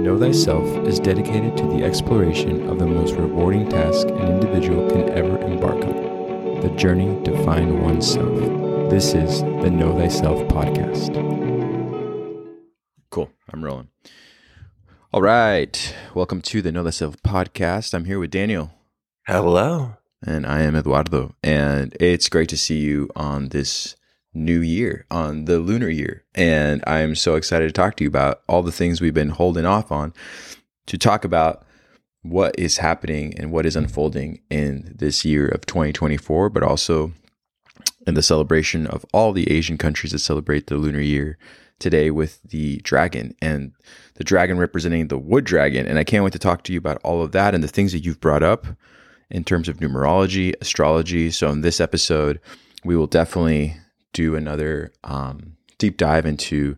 Know Thyself is dedicated to the exploration of the most rewarding task an individual can ever embark on the journey to find oneself. This is the Know Thyself podcast. Cool. I'm rolling. All right. Welcome to the Know Thyself podcast. I'm here with Daniel. Hello. And I am Eduardo. And it's great to see you on this new year, on the lunar year. And I'm so excited to talk to you about all the things we've been holding off on to talk about what is happening and what is unfolding in this year of 2024, but also in the celebration of all the Asian countries that celebrate the lunar year today with the dragon and the dragon representing the wood dragon. And I can't wait to talk to you about all of that and the things that you've brought up in terms of numerology, astrology. So, in this episode, we will definitely do another um, deep dive into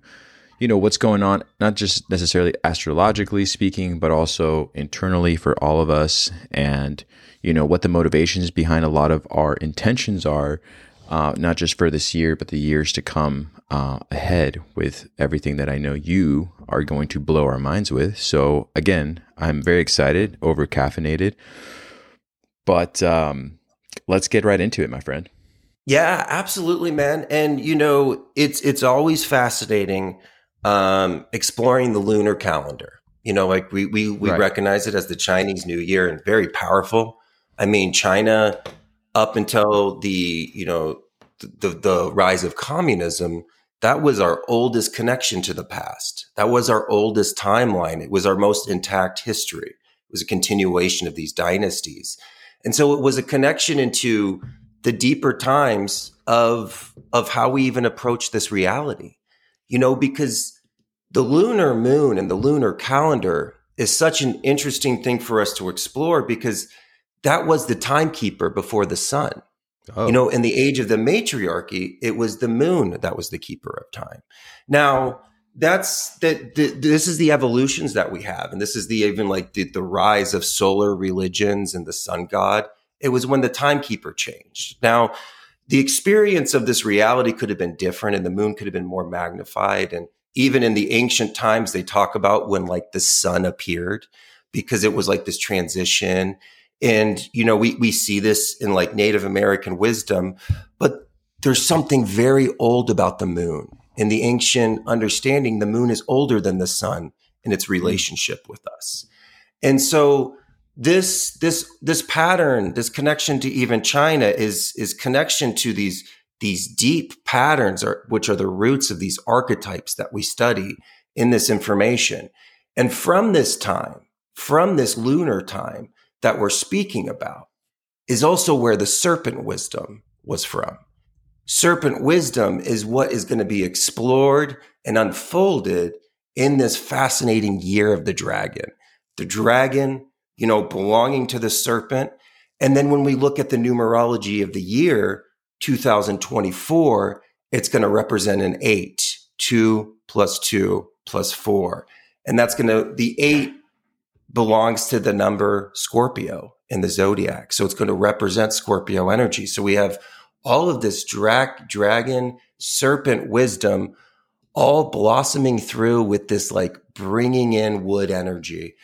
you know what's going on not just necessarily astrologically speaking but also internally for all of us and you know what the motivations behind a lot of our intentions are uh, not just for this year but the years to come uh, ahead with everything that i know you are going to blow our minds with. So again i'm very excited over caffeinated but um, let's get right into it my friend yeah, absolutely, man. And you know, it's it's always fascinating um, exploring the lunar calendar. You know, like we we we right. recognize it as the Chinese New Year and very powerful. I mean, China up until the you know the the rise of communism, that was our oldest connection to the past. That was our oldest timeline. It was our most intact history. It was a continuation of these dynasties. And so it was a connection into the deeper times of of how we even approach this reality. You know because the lunar moon and the lunar calendar is such an interesting thing for us to explore because that was the timekeeper before the sun. Oh. you know in the age of the matriarchy it was the moon that was the keeper of time. Now that's that this is the evolutions that we have and this is the even like the, the rise of solar religions and the sun god it was when the timekeeper changed. Now, the experience of this reality could have been different and the moon could have been more magnified. And even in the ancient times, they talk about when like the sun appeared because it was like this transition. And, you know, we, we see this in like Native American wisdom, but there's something very old about the moon. In the ancient understanding, the moon is older than the sun in its relationship with us. And so this this this pattern this connection to even china is is connection to these these deep patterns are, which are the roots of these archetypes that we study in this information. And from this time from this lunar time that we're speaking about is also where the serpent wisdom was from. Serpent wisdom is what is going to be explored and unfolded in this fascinating year of the dragon. The dragon you know, belonging to the serpent. And then when we look at the numerology of the year 2024, it's going to represent an eight, two plus two plus four. And that's going to, the eight belongs to the number Scorpio in the zodiac. So it's going to represent Scorpio energy. So we have all of this dra- dragon, serpent wisdom all blossoming through with this like bringing in wood energy.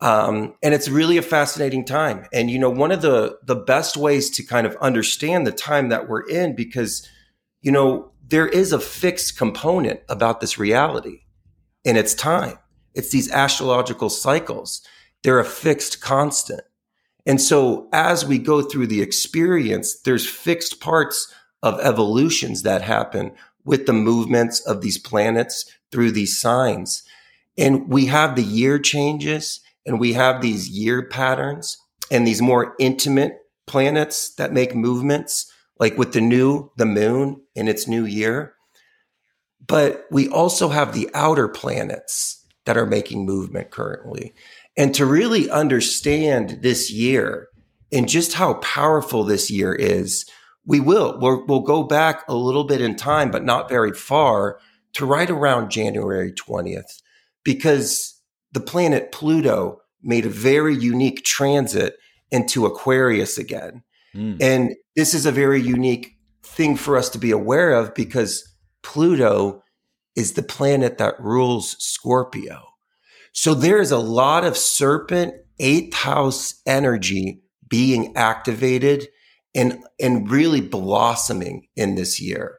Um, and it's really a fascinating time. And you know, one of the the best ways to kind of understand the time that we're in, because you know there is a fixed component about this reality, and it's time. It's these astrological cycles. They're a fixed constant. And so as we go through the experience, there's fixed parts of evolutions that happen with the movements of these planets through these signs. And we have the year changes and we have these year patterns and these more intimate planets that make movements, like with the new, the moon in its new year. But we also have the outer planets that are making movement currently. And to really understand this year and just how powerful this year is, we will. we will go back a little bit in time, but not very far to right around January 20th, because the planet Pluto made a very unique transit into Aquarius again. Mm. And this is a very unique thing for us to be aware of because Pluto is the planet that rules Scorpio. So there is a lot of serpent eighth house energy being activated and, and really blossoming in this year.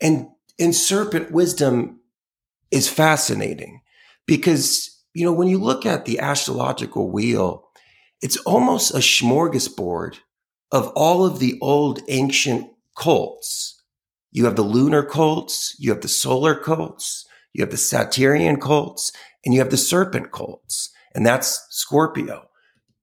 And, and serpent wisdom is fascinating because, you know, when you look at the astrological wheel, it's almost a smorgasbord of all of the old ancient cults. You have the lunar cults, you have the solar cults, you have the Saturnian cults, and you have the serpent cults, and that's Scorpio.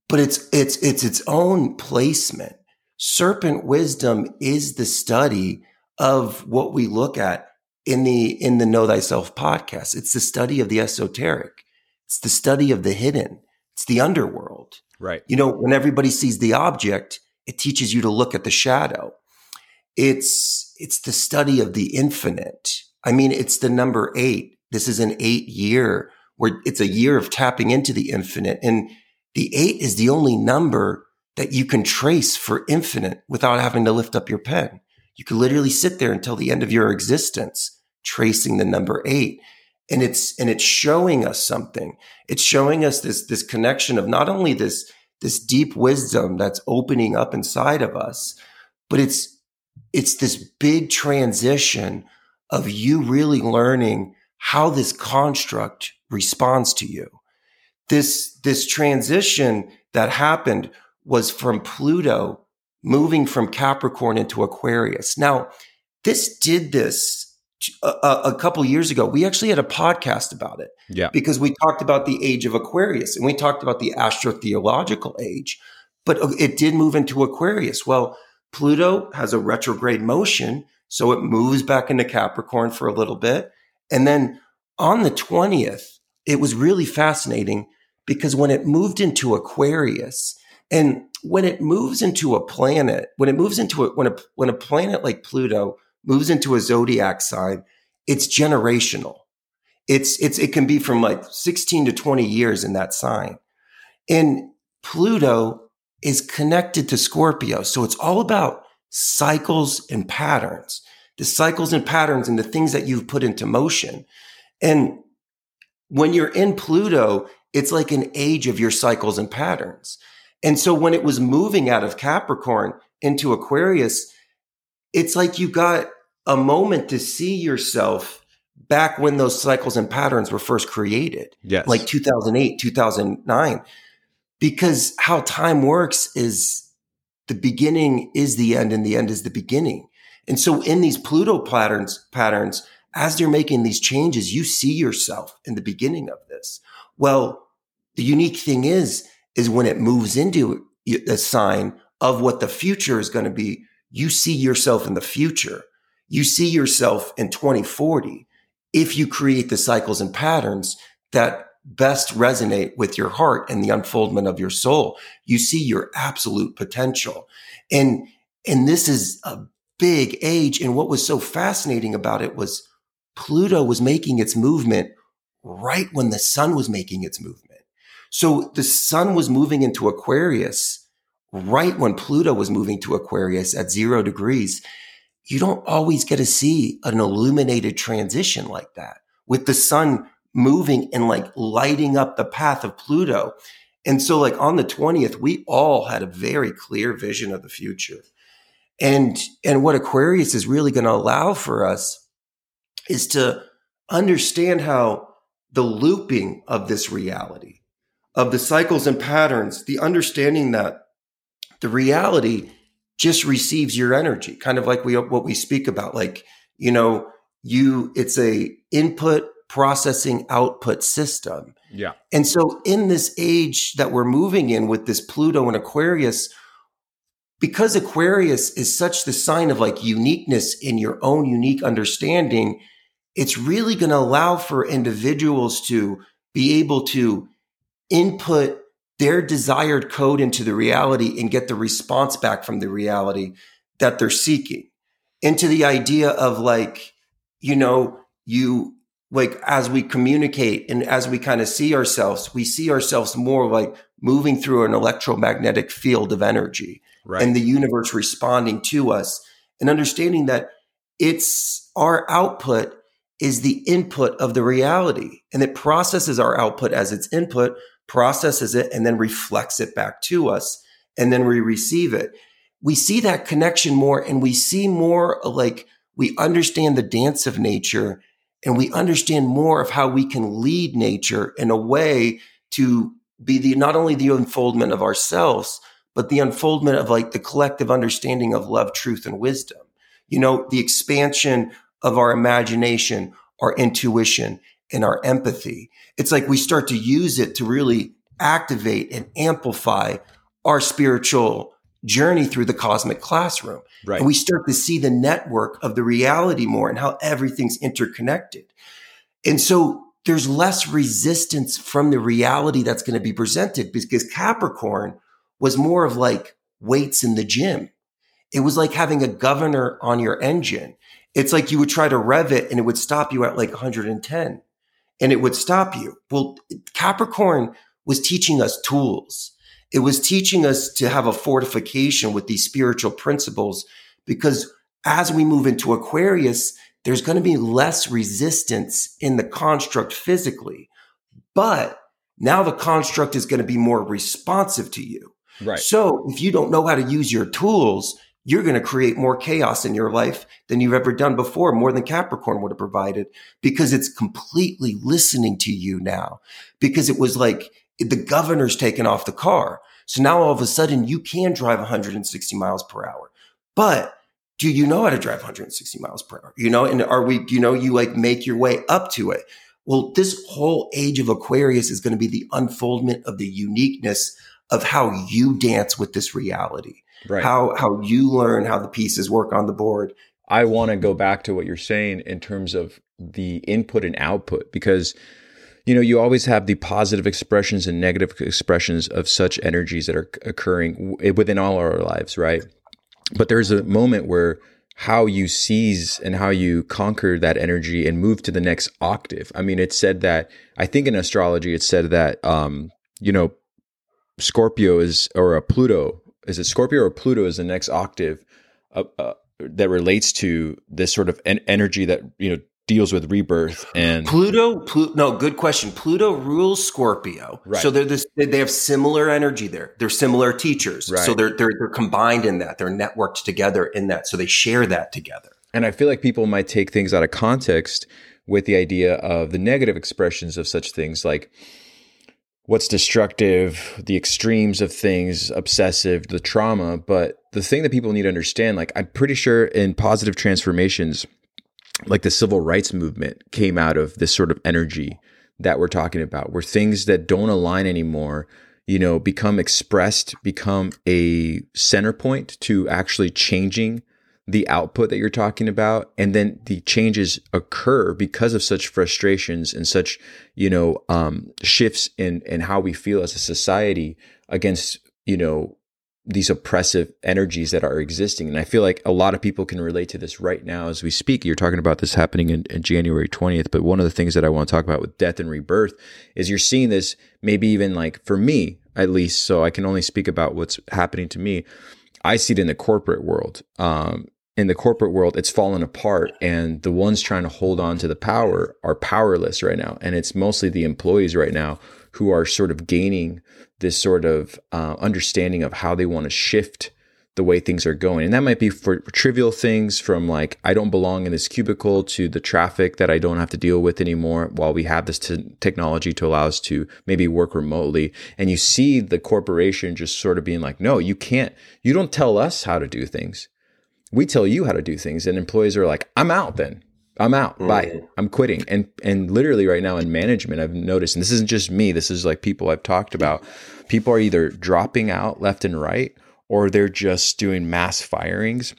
But it's it's it's its own placement. Serpent wisdom is the study of what we look at in the in the Know Thyself podcast. It's the study of the esoteric. It's the study of the hidden. It's the underworld. Right. You know, when everybody sees the object, it teaches you to look at the shadow. It's it's the study of the infinite. I mean, it's the number 8. This is an 8 year where it's a year of tapping into the infinite and the 8 is the only number that you can trace for infinite without having to lift up your pen. You could literally sit there until the end of your existence tracing the number 8 and it's and it's showing us something. It's showing us this this connection of not only this this deep wisdom that's opening up inside of us but it's it's this big transition of you really learning how this construct responds to you. This this transition that happened was from pluto moving from capricorn into aquarius. Now this did this a, a, couple years ago, we actually had a podcast about it. Yeah. Because we talked about the age of Aquarius and we talked about the astrotheological age, but uh, it did move into Aquarius. Well, Pluto has a retrograde motion, so it moves back into Capricorn for a little bit. And then on the 20th, it was really fascinating because when it moved into Aquarius, and when it moves into a planet, when it moves into a when a when a planet like Pluto moves into a zodiac sign, it's generational. It's, it's, it can be from like 16 to 20 years in that sign. And Pluto is connected to Scorpio. So it's all about cycles and patterns, the cycles and patterns and the things that you've put into motion. And when you're in Pluto, it's like an age of your cycles and patterns. And so when it was moving out of Capricorn into Aquarius, it's like you got a moment to see yourself back when those cycles and patterns were first created. Yes. Like 2008, 2009. Because how time works is the beginning is the end and the end is the beginning. And so in these Pluto patterns, patterns, as they're making these changes, you see yourself in the beginning of this. Well, the unique thing is, is when it moves into a sign of what the future is going to be, you see yourself in the future. You see yourself in 2040 if you create the cycles and patterns that best resonate with your heart and the unfoldment of your soul. You see your absolute potential. And, and this is a big age. And what was so fascinating about it was Pluto was making its movement right when the sun was making its movement. So the sun was moving into Aquarius right when Pluto was moving to Aquarius at zero degrees, you don't always get to see an illuminated transition like that with the sun moving and like lighting up the path of Pluto. And so like on the 20th, we all had a very clear vision of the future. And, and what Aquarius is really going to allow for us is to understand how the looping of this reality, of the cycles and patterns, the understanding that the reality just receives your energy, kind of like we what we speak about. Like, you know, you it's a input processing output system. Yeah. And so in this age that we're moving in with this Pluto and Aquarius, because Aquarius is such the sign of like uniqueness in your own unique understanding, it's really going to allow for individuals to be able to input their desired code into the reality and get the response back from the reality that they're seeking into the idea of like, you know, you like as we communicate and as we kind of see ourselves, we see ourselves more like moving through an electromagnetic field of energy right. and the universe responding to us and understanding that it's our output is the input of the reality and it processes our output as its input, processes it, and then reflects it back to us. And then we receive it. We see that connection more and we see more like we understand the dance of nature and we understand more of how we can lead nature in a way to be the not only the unfoldment of ourselves, but the unfoldment of like the collective understanding of love, truth, and wisdom. You know, the expansion of our imagination, our intuition, and our empathy. It's like we start to use it to really activate and amplify our spiritual journey through the cosmic classroom. Right. And we start to see the network of the reality more and how everything's interconnected. And so there's less resistance from the reality that's going to be presented because Capricorn was more of like weights in the gym. It was like having a governor on your engine. It's like you would try to rev it and it would stop you at like 110 and it would stop you. Well, Capricorn was teaching us tools. It was teaching us to have a fortification with these spiritual principles because as we move into Aquarius, there's going to be less resistance in the construct physically. But now the construct is going to be more responsive to you. Right. So if you don't know how to use your tools, you're going to create more chaos in your life than you've ever done before, more than Capricorn would have provided because it's completely listening to you now because it was like the governor's taken off the car. So now all of a sudden you can drive 160 miles per hour, but do you know how to drive 160 miles per hour? You know, and are we, you know, you like make your way up to it. Well, this whole age of Aquarius is going to be the unfoldment of the uniqueness of how you dance with this reality. Right. How how you learn how the pieces work on the board. I want to go back to what you're saying in terms of the input and output because you know you always have the positive expressions and negative expressions of such energies that are occurring within all our lives, right? But there's a moment where how you seize and how you conquer that energy and move to the next octave. I mean, it said that I think in astrology, it said that um, you know Scorpio is or a Pluto is it Scorpio or Pluto is the next octave uh, uh, that relates to this sort of en- energy that you know deals with rebirth and Pluto. Pl- no, good question. Pluto rules Scorpio, right. so they're this. They have similar energy there. They're similar teachers, right. so they're they're they're combined in that. They're networked together in that, so they share that together. And I feel like people might take things out of context with the idea of the negative expressions of such things, like what's destructive, the extremes of things, obsessive, the trauma. But the thing that people need to understand, like I'm pretty sure in positive transformations, like the civil rights movement came out of this sort of energy that we're talking about, where things that don't align anymore, you know, become expressed, become a center point to actually changing the output that you're talking about and then the changes occur because of such frustrations and such you know um, shifts in in how we feel as a society against you know these oppressive energies that are existing and i feel like a lot of people can relate to this right now as we speak you're talking about this happening in, in january 20th but one of the things that i want to talk about with death and rebirth is you're seeing this maybe even like for me at least so i can only speak about what's happening to me I see it in the corporate world. Um, in the corporate world, it's fallen apart, and the ones trying to hold on to the power are powerless right now. And it's mostly the employees right now who are sort of gaining this sort of uh, understanding of how they want to shift the way things are going. And that might be for trivial things from like, I don't belong in this cubicle to the traffic that I don't have to deal with anymore while we have this t- technology to allow us to maybe work remotely. And you see the corporation just sort of being like, no, you can't, you don't tell us how to do things we tell you how to do things and employees are like i'm out then. I'm out. Mm. bye i'm quitting. And and literally right now in management i've noticed and this isn't just me this is like people i've talked about people are either dropping out left and right or they're just doing mass firings.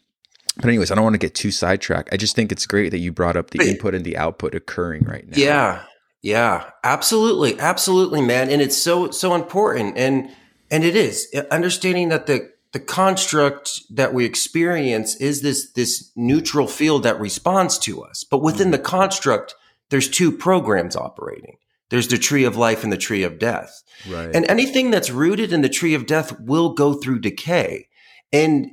But anyways i don't want to get too sidetracked. I just think it's great that you brought up the input and the output occurring right now. Yeah. Yeah. Absolutely. Absolutely man. And it's so so important. And and it is. Understanding that the the construct that we experience is this this neutral field that responds to us but within the construct there's two programs operating there's the tree of life and the tree of death right and anything that's rooted in the tree of death will go through decay and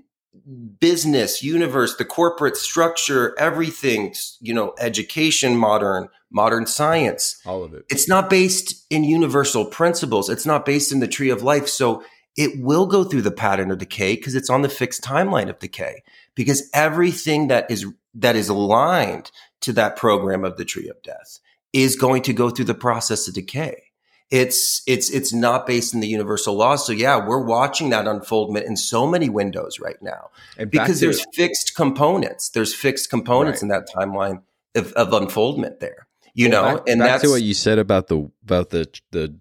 business, universe, the corporate structure, everything, you know, education, modern, modern science. All of it. It's not based in universal principles. It's not based in the tree of life. So it will go through the pattern of decay because it's on the fixed timeline of decay because everything that is that is aligned to that program of the tree of death is going to go through the process of decay. It's it's it's not based in the universal laws. So yeah, we're watching that unfoldment in so many windows right now because there's fixed components. There's fixed components right. in that timeline of, of unfoldment there. You well, know, back, and back that's to what you said about the about the the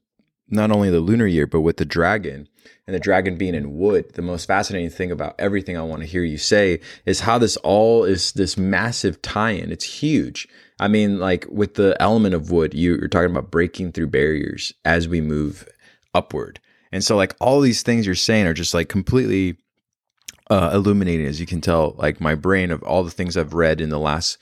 not only the lunar year but with the dragon and the dragon being in wood, the most fascinating thing about everything I want to hear you say is how this all is this massive tie in. It's huge. I mean, like with the element of wood, you're talking about breaking through barriers as we move upward. And so, like, all these things you're saying are just like completely uh, illuminating, as you can tell. Like, my brain of all the things I've read in the last,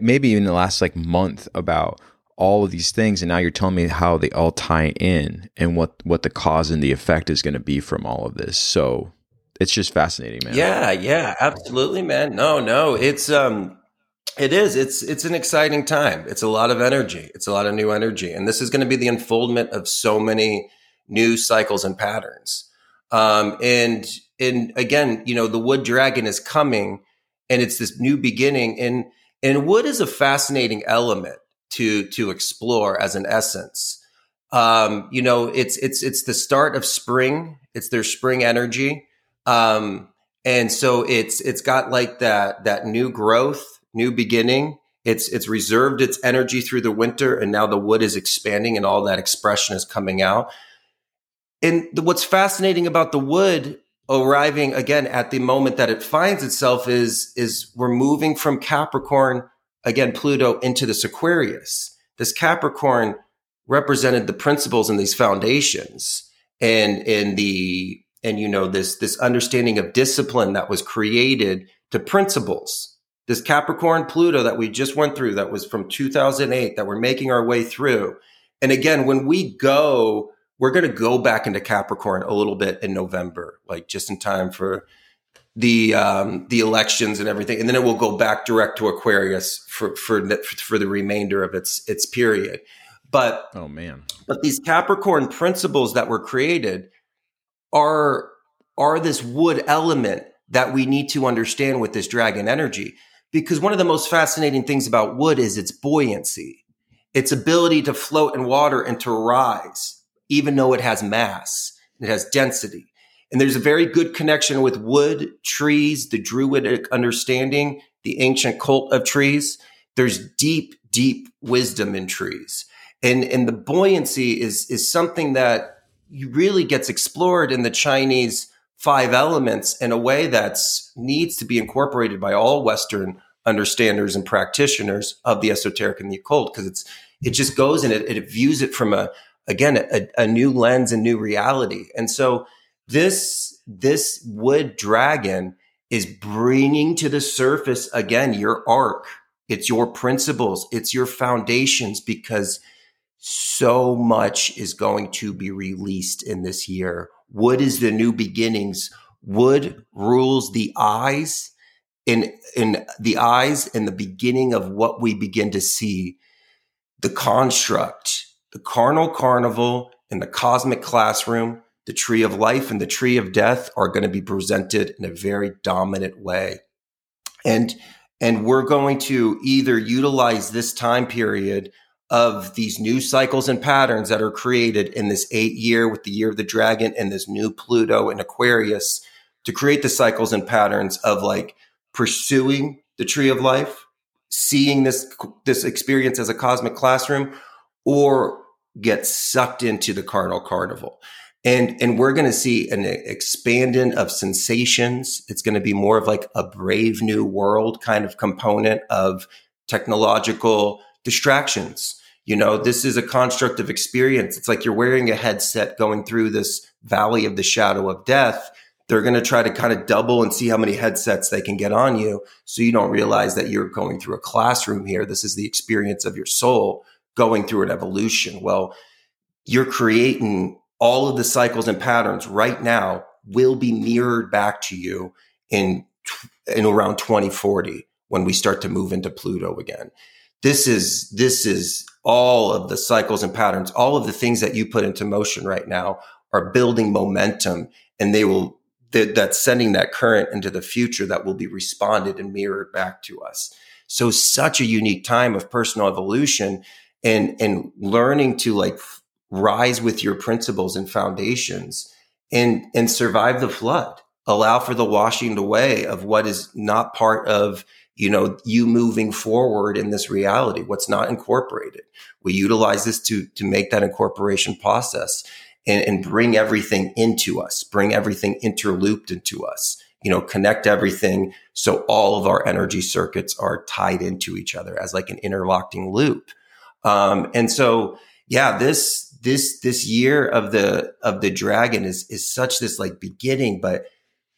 maybe even the last like month about all of these things and now you're telling me how they all tie in and what what the cause and the effect is going to be from all of this. So it's just fascinating man. Yeah yeah absolutely man. No no it's um it is it's it's an exciting time. It's a lot of energy. It's a lot of new energy and this is going to be the unfoldment of so many new cycles and patterns. Um and and again you know the wood dragon is coming and it's this new beginning and and wood is a fascinating element to to explore as an essence. Um, you know, it's it's it's the start of spring. It's their spring energy, um, and so it's it's got like that that new growth, new beginning. It's it's reserved its energy through the winter, and now the wood is expanding, and all that expression is coming out. And the, what's fascinating about the wood arriving again at the moment that it finds itself is is we're moving from Capricorn again, Pluto into this Aquarius. This Capricorn represented the principles and these foundations and in the and you know this this understanding of discipline that was created to principles this capricorn pluto that we just went through that was from 2008 that we're making our way through and again when we go we're going to go back into capricorn a little bit in november like just in time for the um, the elections and everything, and then it will go back direct to Aquarius for for for the remainder of its its period. But oh man, but these Capricorn principles that were created are are this wood element that we need to understand with this dragon energy. Because one of the most fascinating things about wood is its buoyancy, its ability to float in water and to rise, even though it has mass, it has density. And there's a very good connection with wood, trees, the Druidic understanding, the ancient cult of trees. There's deep, deep wisdom in trees. And, and the buoyancy is, is something that really gets explored in the Chinese five elements in a way that needs to be incorporated by all Western understanders and practitioners of the esoteric and the occult because it's it just goes and it, it views it from a again a, a new lens and new reality. And so this this wood dragon is bringing to the surface again your arc it's your principles. It's your foundations because so much is going to be released in this year. Wood is the new beginnings. Wood rules the eyes in in the eyes and the beginning of what we begin to see. The construct the carnal carnival in the cosmic classroom the tree of life and the tree of death are going to be presented in a very dominant way. And, and we're going to either utilize this time period of these new cycles and patterns that are created in this eight year with the year of the dragon and this new Pluto and Aquarius to create the cycles and patterns of like pursuing the tree of life, seeing this, this experience as a cosmic classroom, or get sucked into the carnal carnival and and we're going to see an expanding of sensations. It's going to be more of like a brave new world kind of component of technological distractions. You know this is a construct of experience. It's like you're wearing a headset going through this valley of the shadow of death. They're going to try to kind of double and see how many headsets they can get on you so you don't realize that you're going through a classroom here. This is the experience of your soul going through an evolution. Well you're creating all of the cycles and patterns right now will be mirrored back to you in in around 2040 when we start to move into Pluto again. This is this is all of the cycles and patterns, all of the things that you put into motion right now are building momentum and they will that's sending that current into the future that will be responded and mirrored back to us. So such a unique time of personal evolution and and learning to like rise with your principles and foundations and and survive the flood. Allow for the washing away of what is not part of you know you moving forward in this reality what's not incorporated. We utilize this to to make that incorporation process and, and bring everything into us bring everything interlooped into us you know connect everything so all of our energy circuits are tied into each other as like an interlocking loop. Um, and so yeah this this this year of the of the dragon is is such this like beginning but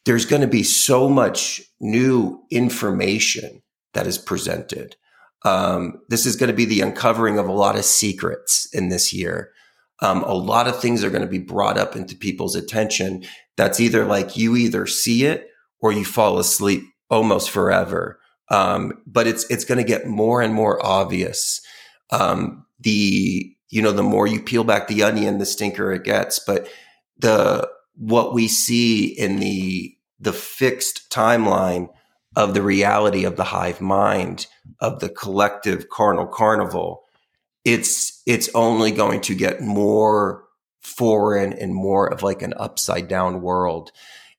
there's going to be so much new information that is presented. Um, this is going to be the uncovering of a lot of secrets in this year. Um, a lot of things are going to be brought up into people's attention. That's either like you either see it or you fall asleep almost forever. Um, but it's it's going to get more and more obvious. Um, the you know the more you peel back the onion, the stinker it gets. But the what we see in the the fixed timeline of the reality of the hive mind of the collective carnal carnival it's it's only going to get more foreign and more of like an upside down world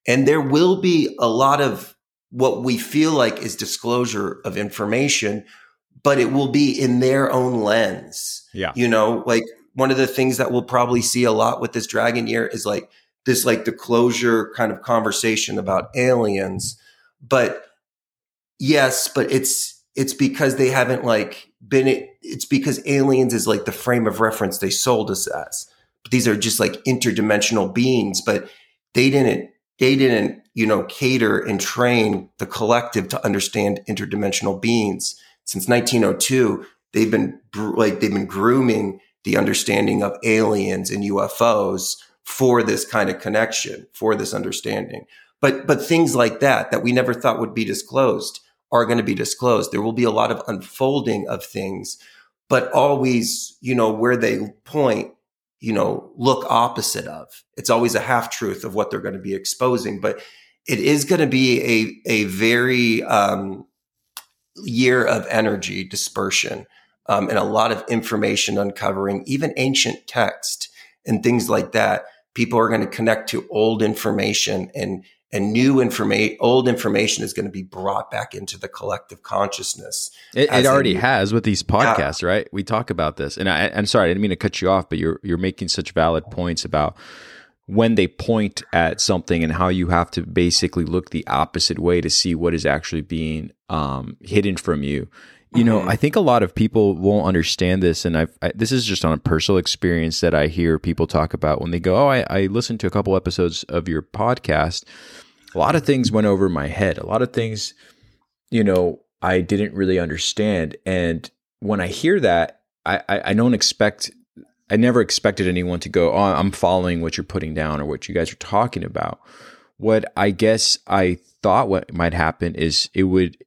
and there will be a lot of what we feel like is disclosure of information but it will be in their own lens yeah. You know like one of the things that we'll probably see a lot with this dragon year is like this like the closure kind of conversation about aliens. But yes but it's it's because they haven't like been it's because aliens is like the frame of reference they sold us as. But these are just like interdimensional beings but they didn't they didn't you know cater and train the collective to understand interdimensional beings. Since 1902 they've been like they've been grooming the understanding of aliens and UFOs for this kind of connection, for this understanding. But, but things like that, that we never thought would be disclosed are going to be disclosed. There will be a lot of unfolding of things, but always, you know, where they point, you know, look opposite of. It's always a half truth of what they're going to be exposing, but it is going to be a, a very, um, year of energy dispersion um, and a lot of information uncovering, even ancient text and things like that people are going to connect to old information and and new information old information is going to be brought back into the collective consciousness it, it already has with these podcasts yeah. right? We talk about this and I, i'm sorry i didn't mean to cut you off but you're you're making such valid points about when they point at something and how you have to basically look the opposite way to see what is actually being um, hidden from you you know. I think a lot of people won't understand this, and I've I, this is just on a personal experience that I hear people talk about when they go, "Oh, I, I listened to a couple episodes of your podcast." A lot of things went over my head. A lot of things, you know, I didn't really understand. And when I hear that, I, I, I don't expect. I never expected anyone to go, "Oh, I'm following what you're putting down or what you guys are talking about." What I guess I thought what might happen is it would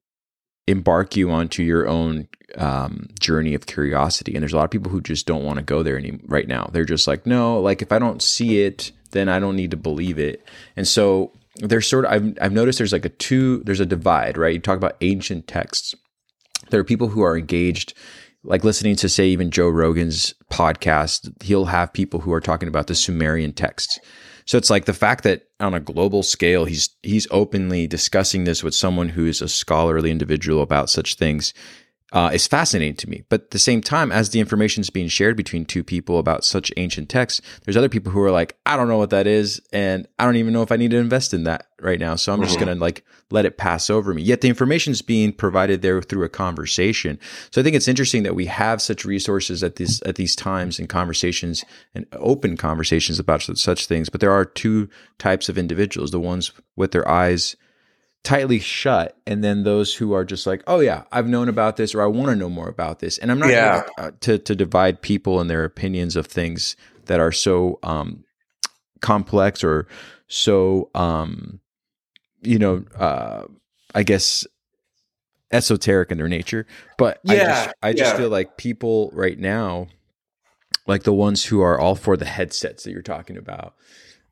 embark you onto your own um, journey of curiosity. And there's a lot of people who just don't want to go there any right now. They're just like, no, like if I don't see it, then I don't need to believe it. And so there's sort of I've I've noticed there's like a two there's a divide, right? You talk about ancient texts. There are people who are engaged like listening to say even Joe Rogan's podcast, he'll have people who are talking about the Sumerian texts. So it's like the fact that on a global scale, he's he's openly discussing this with someone who is a scholarly individual about such things uh, is fascinating to me. But at the same time, as the information is being shared between two people about such ancient texts, there's other people who are like, I don't know what that is, and I don't even know if I need to invest in that right now. So I'm mm-hmm. just gonna like let it pass over me. Yet the information is being provided there through a conversation. So I think it's interesting that we have such resources at these at these times and conversations and open conversations about such things. But there are two types of individuals: the ones with their eyes tightly shut and then those who are just like oh yeah i've known about this or i want to know more about this and i'm not yeah. uh, to, to divide people and their opinions of things that are so um, complex or so um, you know, uh, I guess esoteric in their nature. But yeah, I just, I just yeah. feel like people right now, like the ones who are all for the headsets that you're talking about,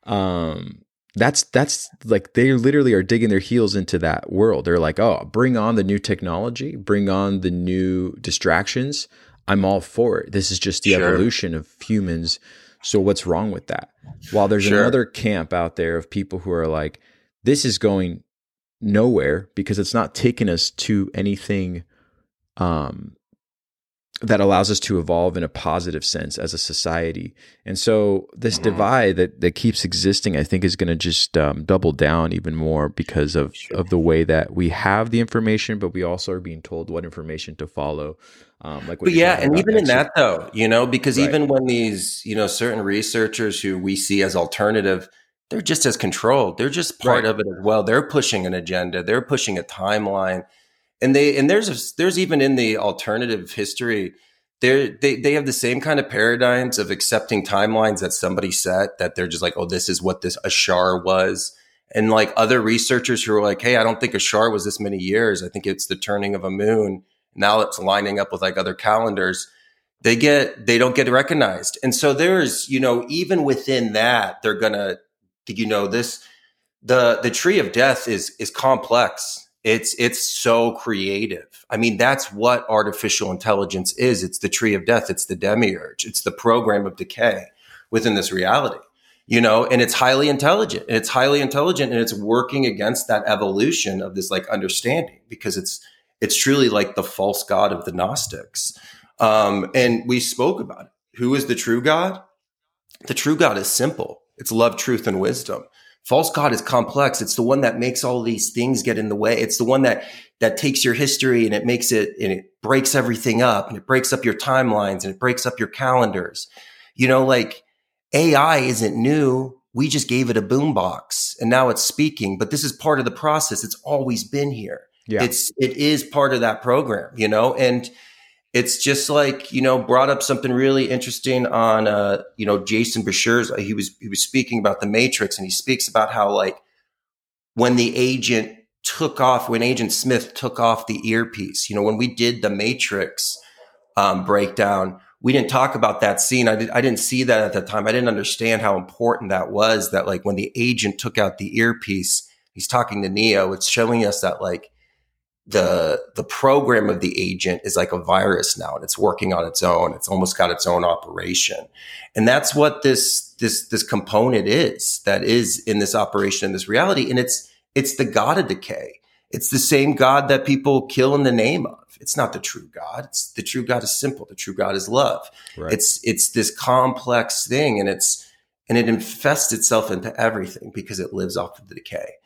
um, that's that's like they literally are digging their heels into that world. They're like, oh, bring on the new technology, bring on the new distractions. I'm all for it. This is just the sure. evolution of humans. So what's wrong with that? While there's sure. another camp out there of people who are like, this is going nowhere because it's not taking us to anything um, that allows us to evolve in a positive sense as a society. And so this mm-hmm. divide that that keeps existing, I think, is going to just um, double down even more because of sure. of the way that we have the information, but we also are being told what information to follow. Um, like, but yeah, and even in that though, you know, because right. even when these, you know, certain researchers who we see as alternative they're just as controlled. They're just part right. of it as well. They're pushing an agenda. They're pushing a timeline, and they and there's there's even in the alternative history, they they have the same kind of paradigms of accepting timelines that somebody set. That they're just like, oh, this is what this Ashar was, and like other researchers who are like, hey, I don't think Ashar was this many years. I think it's the turning of a moon. Now it's lining up with like other calendars they get they don't get recognized and so there's you know even within that they're gonna you know this the the tree of death is is complex it's it's so creative. I mean that's what artificial intelligence is. It's the tree of death. It's the demiurge. It's the program of decay within this reality you know and it's highly intelligent. And it's highly intelligent and it's working against that evolution of this like understanding because it's it's truly like the false god of the gnostics. Um and we spoke about it. Who is the true god? The true god is simple. It's love, truth, and wisdom. False God is complex. It's the one that makes all these things get in the way. It's the one that that takes your history and it makes it and it breaks everything up and it breaks up your timelines and it breaks up your calendars. You know, like AI isn't new. We just gave it a boombox and now it's speaking, but this is part of the process. It's always been here. Yeah. It's it is part of that program, you know, and it's just like you know brought up something really interesting on uh you know Jason Breshears he was he was speaking about the matrix and he speaks about how like when the agent took off when agent Smith took off the earpiece you know when we did the matrix um, breakdown we didn't talk about that scene. I, did, I didn't see that at the time. I didn't understand how important that was that like when the agent took out the earpiece he's talking to Neo it's showing us that like the the program of the agent is like a virus now and it's working on its own. It's almost got its own operation. And that's what this this this component is that is in this operation in this reality. And it's it's the god of decay. It's the same god that people kill in the name of. It's not the true god. It's the true god is simple. The true god is love. Right. it's it's this complex thing and it's and it infests itself into everything because it lives off of the decay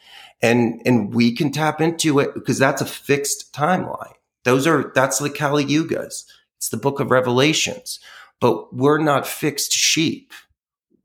and and we can tap into it because that's a fixed timeline. Those are that's the Kali Yugas. It's the book of Revelations. But we're not fixed sheep.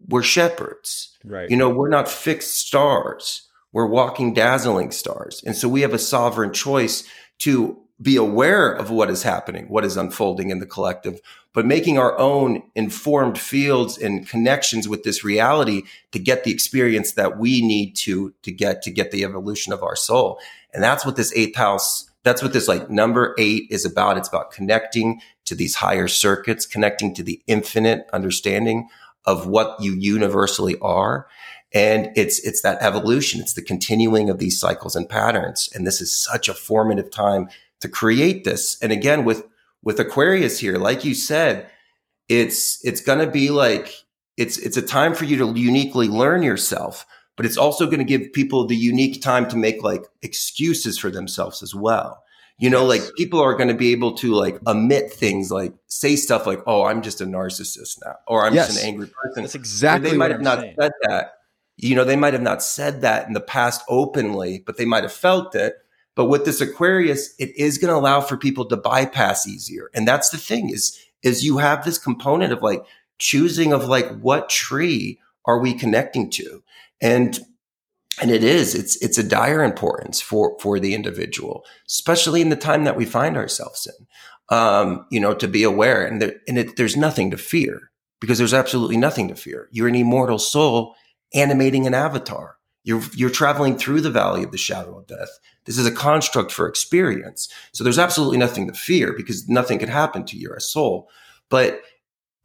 We're shepherds. Right. You know, we're not fixed stars. We're walking dazzling stars. And so we have a sovereign choice to be aware of what is happening, what is unfolding in the collective, but making our own informed fields and connections with this reality to get the experience that we need to to get to get the evolution of our soul. And that's what this eighth house, that's what this like number 8 is about. It's about connecting to these higher circuits, connecting to the infinite understanding of what you universally are. And it's it's that evolution, it's the continuing of these cycles and patterns. And this is such a formative time to create this. And again, with with Aquarius here, like you said, it's it's going to be like it's it's a time for you to uniquely learn yourself, but it's also going to give people the unique time to make like excuses for themselves as well. You know, like people are going to be able to like omit things like say stuff like, "Oh, I'm just a narcissist now," or "I'm yes. just an angry person." That's exactly. Or they might have I'm not saying. said that. You know, they might have not said that in the past openly, but they might have felt it but with this Aquarius, it is going to allow for people to bypass easier. And that's the thing is, is you have this component of like choosing of like what tree are we connecting to? And and it is it's it's a dire importance for for the individual especially in the time that we find ourselves in um, you know to be aware and there, and it, there's nothing to fear because there's absolutely nothing to fear you're an immortal soul animating an avatar You're, you're traveling through the valley of the shadow of death. This is a construct for experience. So there's absolutely nothing to fear because nothing could happen to your soul. But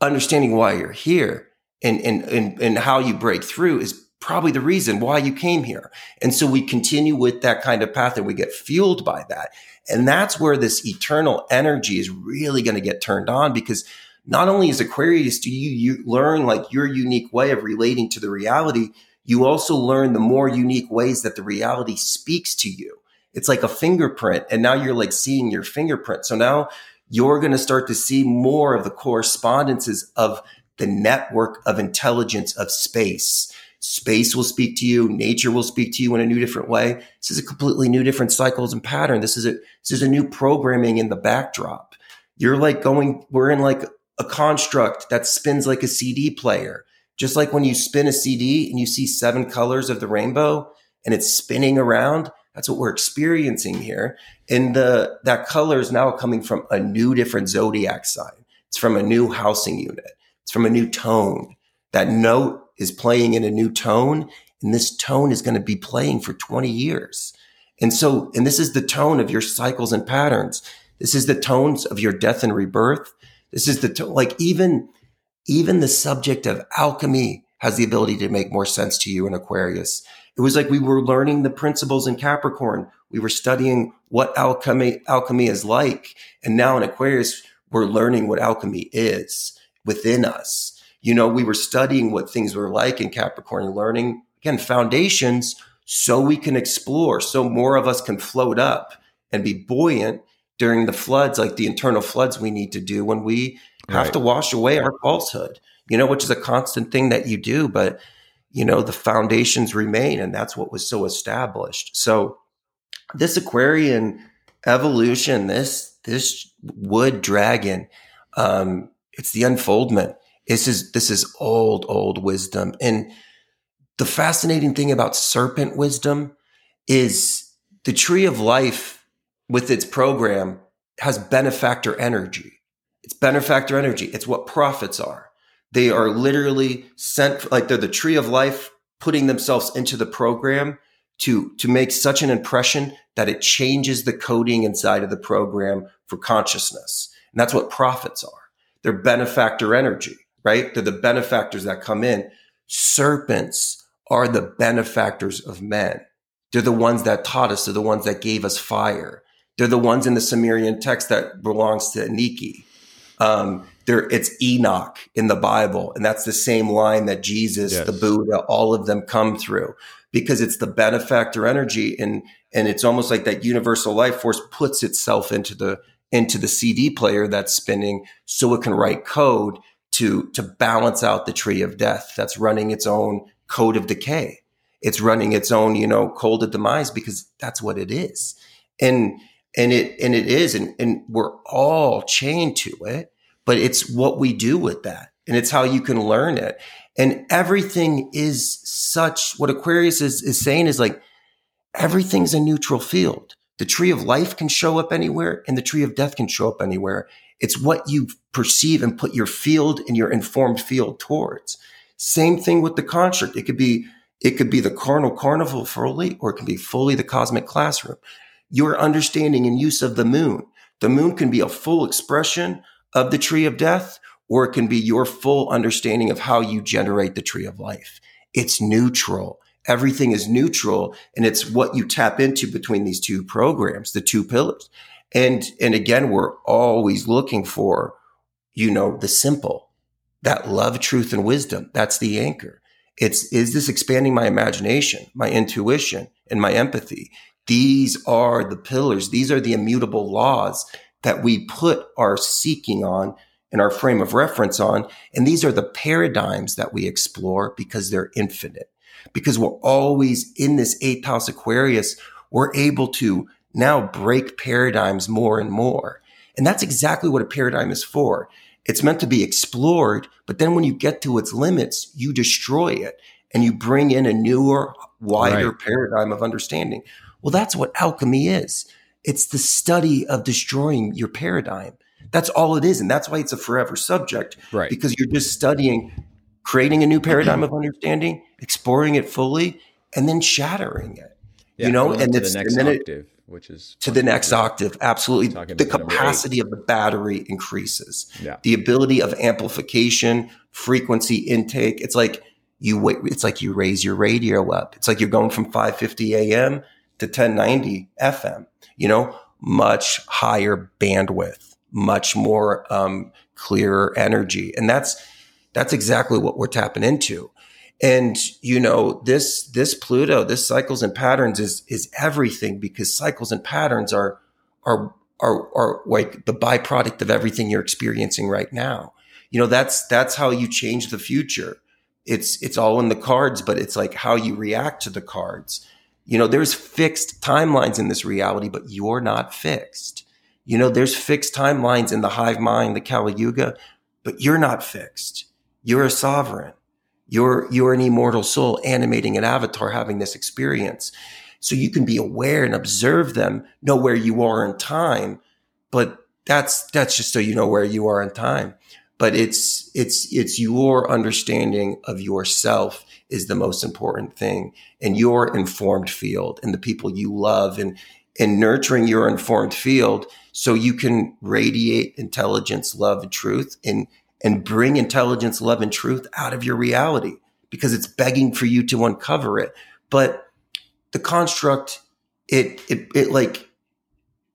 understanding why you're here and, and, and, and how you break through is probably the reason why you came here. And so we continue with that kind of path and we get fueled by that. And that's where this eternal energy is really going to get turned on because not only as Aquarius do you, you learn like your unique way of relating to the reality, you also learn the more unique ways that the reality speaks to you. It's like a fingerprint. And now you're like seeing your fingerprint. So now you're going to start to see more of the correspondences of the network of intelligence of space. Space will speak to you. Nature will speak to you in a new different way. This is a completely new different cycles and pattern. This is a, this is a new programming in the backdrop. You're like going, we're in like a construct that spins like a CD player. Just like when you spin a CD and you see seven colors of the rainbow and it's spinning around, that's what we're experiencing here. And the that color is now coming from a new different zodiac sign. It's from a new housing unit. It's from a new tone. That note is playing in a new tone, and this tone is going to be playing for 20 years. And so, and this is the tone of your cycles and patterns. This is the tones of your death and rebirth. This is the to- like even even the subject of alchemy has the ability to make more sense to you in Aquarius. It was like we were learning the principles in Capricorn. We were studying what alchemy, alchemy is like. And now in Aquarius, we're learning what alchemy is within us. You know, we were studying what things were like in Capricorn, learning again, foundations so we can explore, so more of us can float up and be buoyant during the floods, like the internal floods we need to do when we have right. to wash away our falsehood, you know, which is a constant thing that you do. But you know, the foundations remain. And that's what was so established. So this Aquarian evolution, this, this wood dragon, um, it's the unfoldment. This is, this is old, old wisdom. And the fascinating thing about serpent wisdom is the tree of life with its program has benefactor energy. It's benefactor energy. It's what prophets are. They are literally sent, like they're the tree of life, putting themselves into the program to, to make such an impression that it changes the coding inside of the program for consciousness. And that's what prophets are. They're benefactor energy, right? They're the benefactors that come in. Serpents are the benefactors of men. They're the ones that taught us. They're the ones that gave us fire. They're the ones in the Sumerian text that belongs to Enki. Um, there it's Enoch in the Bible, and that's the same line that Jesus, yes. the Buddha, all of them come through because it's the benefactor energy, and and it's almost like that universal life force puts itself into the into the CD player that's spinning, so it can write code to to balance out the tree of death that's running its own code of decay. It's running its own, you know, cold of demise because that's what it is, and and it and it is, and and we're all chained to it but it's what we do with that and it's how you can learn it. And everything is such what Aquarius is, is saying is like everything's a neutral field. The tree of life can show up anywhere and the tree of death can show up anywhere. It's what you perceive and put your field and your informed field towards. Same thing with the construct. It could be, it could be the carnal carnival fully, or it can be fully the cosmic classroom. Your understanding and use of the moon. The moon can be a full expression of the tree of death, or it can be your full understanding of how you generate the tree of life. It's neutral. Everything is neutral and it's what you tap into between these two programs, the two pillars. And, and again, we're always looking for, you know, the simple, that love, truth, and wisdom. That's the anchor. It's, is this expanding my imagination, my intuition, and my empathy? These are the pillars. These are the immutable laws that we put our seeking on and our frame of reference on. And these are the paradigms that we explore because they're infinite. Because we're always in this eighth house Aquarius, we're able to now break paradigms more and more. And that's exactly what a paradigm is for. It's meant to be explored, but then when you get to its limits, you destroy it and you bring in a newer, wider right. paradigm of understanding. Well, that's what alchemy is. It's the study of destroying your paradigm. That's all it is. And that's why it's a forever subject. Right. Because you're just studying, creating a new paradigm of understanding, exploring it fully, and then shattering it. Yeah, you know, and it's the next and octave, it, which is to the next octave. Absolutely, the capacity of the battery increases. Yeah. The ability of amplification, frequency intake. It's like you wait. It's like you raise your radio up. It's like you're going from 550 AM to 1090 FM. You know, much higher bandwidth, much more um, clearer energy, and that's that's exactly what we're tapping into. And you know, this this Pluto, this cycles and patterns is is everything because cycles and patterns are are are are like the byproduct of everything you're experiencing right now. You know, that's that's how you change the future. It's it's all in the cards, but it's like how you react to the cards. You know, there's fixed timelines in this reality, but you're not fixed. You know, there's fixed timelines in the hive mind, the Kali Yuga, but you're not fixed. You're a sovereign. You're, you're an immortal soul animating an avatar having this experience. So you can be aware and observe them, know where you are in time. But that's, that's just so you know where you are in time. But it's, it's, it's your understanding of yourself is the most important thing and your informed field and the people you love and, and nurturing your informed field so you can radiate intelligence, love, and truth and and bring intelligence, love, and truth out of your reality because it's begging for you to uncover it. But the construct, it, it, it like,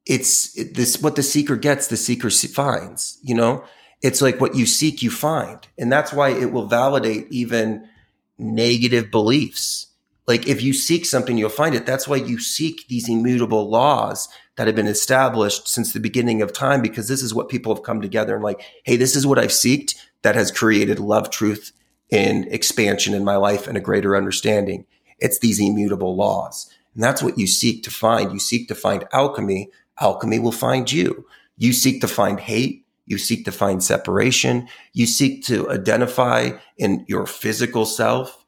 it's it, this, what the seeker gets, the seeker finds, you know, it's like what you seek, you find. And that's why it will validate even negative beliefs. Like if you seek something, you'll find it. That's why you seek these immutable laws that have been established since the beginning of time, because this is what people have come together and like, hey, this is what I've seeked that has created love, truth, and expansion in my life and a greater understanding. It's these immutable laws. And that's what you seek to find. You seek to find alchemy. Alchemy will find you. You seek to find hate. You seek to find separation. You seek to identify in your physical self.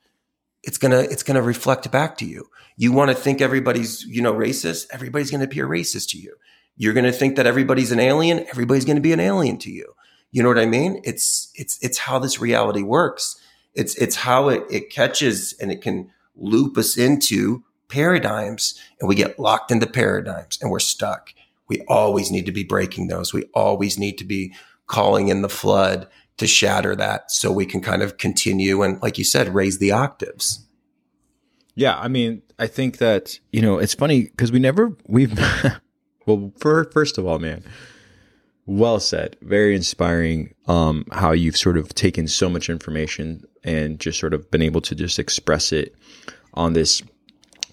It's going to, it's going to reflect back to you. You want to think everybody's, you know, racist. Everybody's going to appear racist to you. You're going to think that everybody's an alien. Everybody's going to be an alien to you. You know what I mean? It's, it's, it's how this reality works. It's, it's how it, it catches and it can loop us into paradigms and we get locked into paradigms and we're stuck. We always need to be breaking those. We always need to be calling in the flood to shatter that so we can kind of continue and, like you said, raise the octaves. Yeah, I mean, I think that you know it's funny because we never we've well for, first of all, man, well said, very inspiring. Um, how you've sort of taken so much information and just sort of been able to just express it on this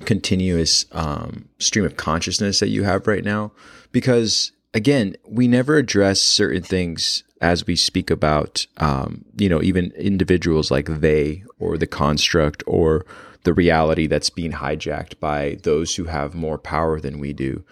continuous um, stream of consciousness that you have right now. Because again, we never address certain things as we speak about, um, you know, even individuals like they or the construct or the reality that's being hijacked by those who have more power than we do.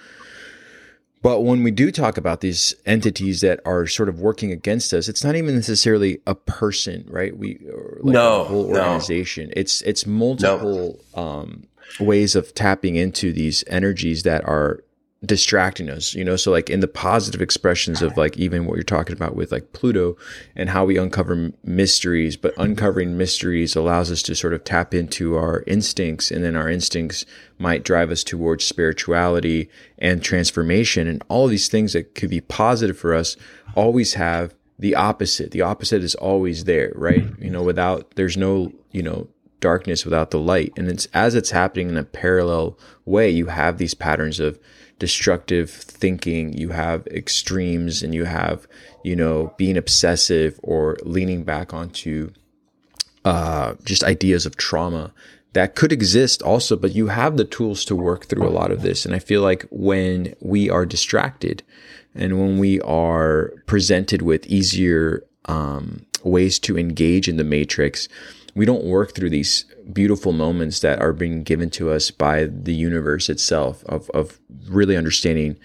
But when we do talk about these entities that are sort of working against us, it's not even necessarily a person, right? We like no a whole organization. No. It's it's multiple no. um, ways of tapping into these energies that are distracting us, you know? So like in the positive expressions of like even what you're talking about with like Pluto and how we uncover mysteries, but uncovering mysteries allows us to sort of tap into our instincts and then our instincts might drive us towards spirituality and transformation and all these things that could be positive for us always have the opposite. The opposite is always there, right? You know, without there's no, you know, darkness without the light. And it's as it's happening in a parallel way, you have these patterns of destructive thinking, you have extremes, and you have, you know, being obsessive or leaning back onto uh, just ideas of trauma that could exist also, but you have the tools to work through a lot of this. And I feel like when we are distracted and when we are presented with easier um, ways to engage in the matrix, we don't work through these beautiful moments that are being given to us by the universe itself of, of really understanding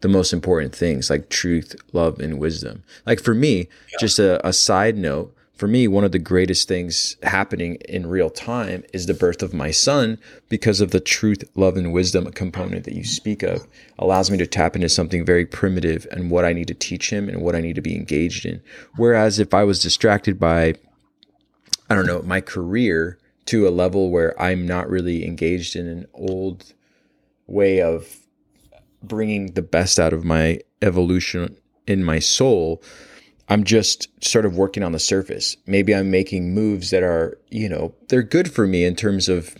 the most important things like truth, love, and wisdom. Like for me, yeah. just a, a side note, for me, one of the greatest things happening in real time is the birth of my son because of the truth, love, and wisdom component that you speak of allows me to tap into something very primitive and what I need to teach him and what I need to be engaged in. Whereas if I was distracted by I don't know, my career to a level where I'm not really engaged in an old way of bringing the best out of my evolution in my soul. I'm just sort of working on the surface. Maybe I'm making moves that are, you know, they're good for me in terms of